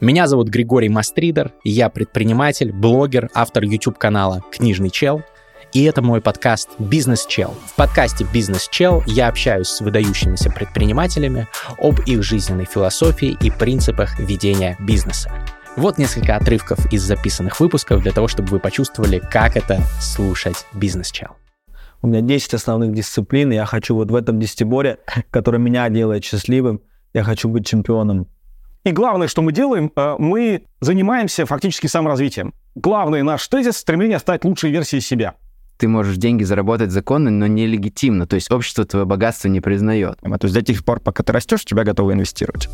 Меня зовут Григорий Мастридер, я предприниматель, блогер, автор YouTube-канала «Книжный чел», и это мой подкаст «Бизнес Чел». В подкасте «Бизнес Чел» я общаюсь с выдающимися предпринимателями об их жизненной философии и принципах ведения бизнеса. Вот несколько отрывков из записанных выпусков для того, чтобы вы почувствовали, как это слушать «Бизнес Чел». У меня 10 основных дисциплин, и я хочу вот в этом десятиборе, который меня делает счастливым, я хочу быть чемпионом и главное, что мы делаем, э, мы занимаемся фактически саморазвитием. Главный наш тезис — стремление стать лучшей версией себя. Ты можешь деньги заработать законно, но нелегитимно. То есть общество твое богатство не признает. То есть до тех пор, пока ты растешь, тебя готовы инвестировать.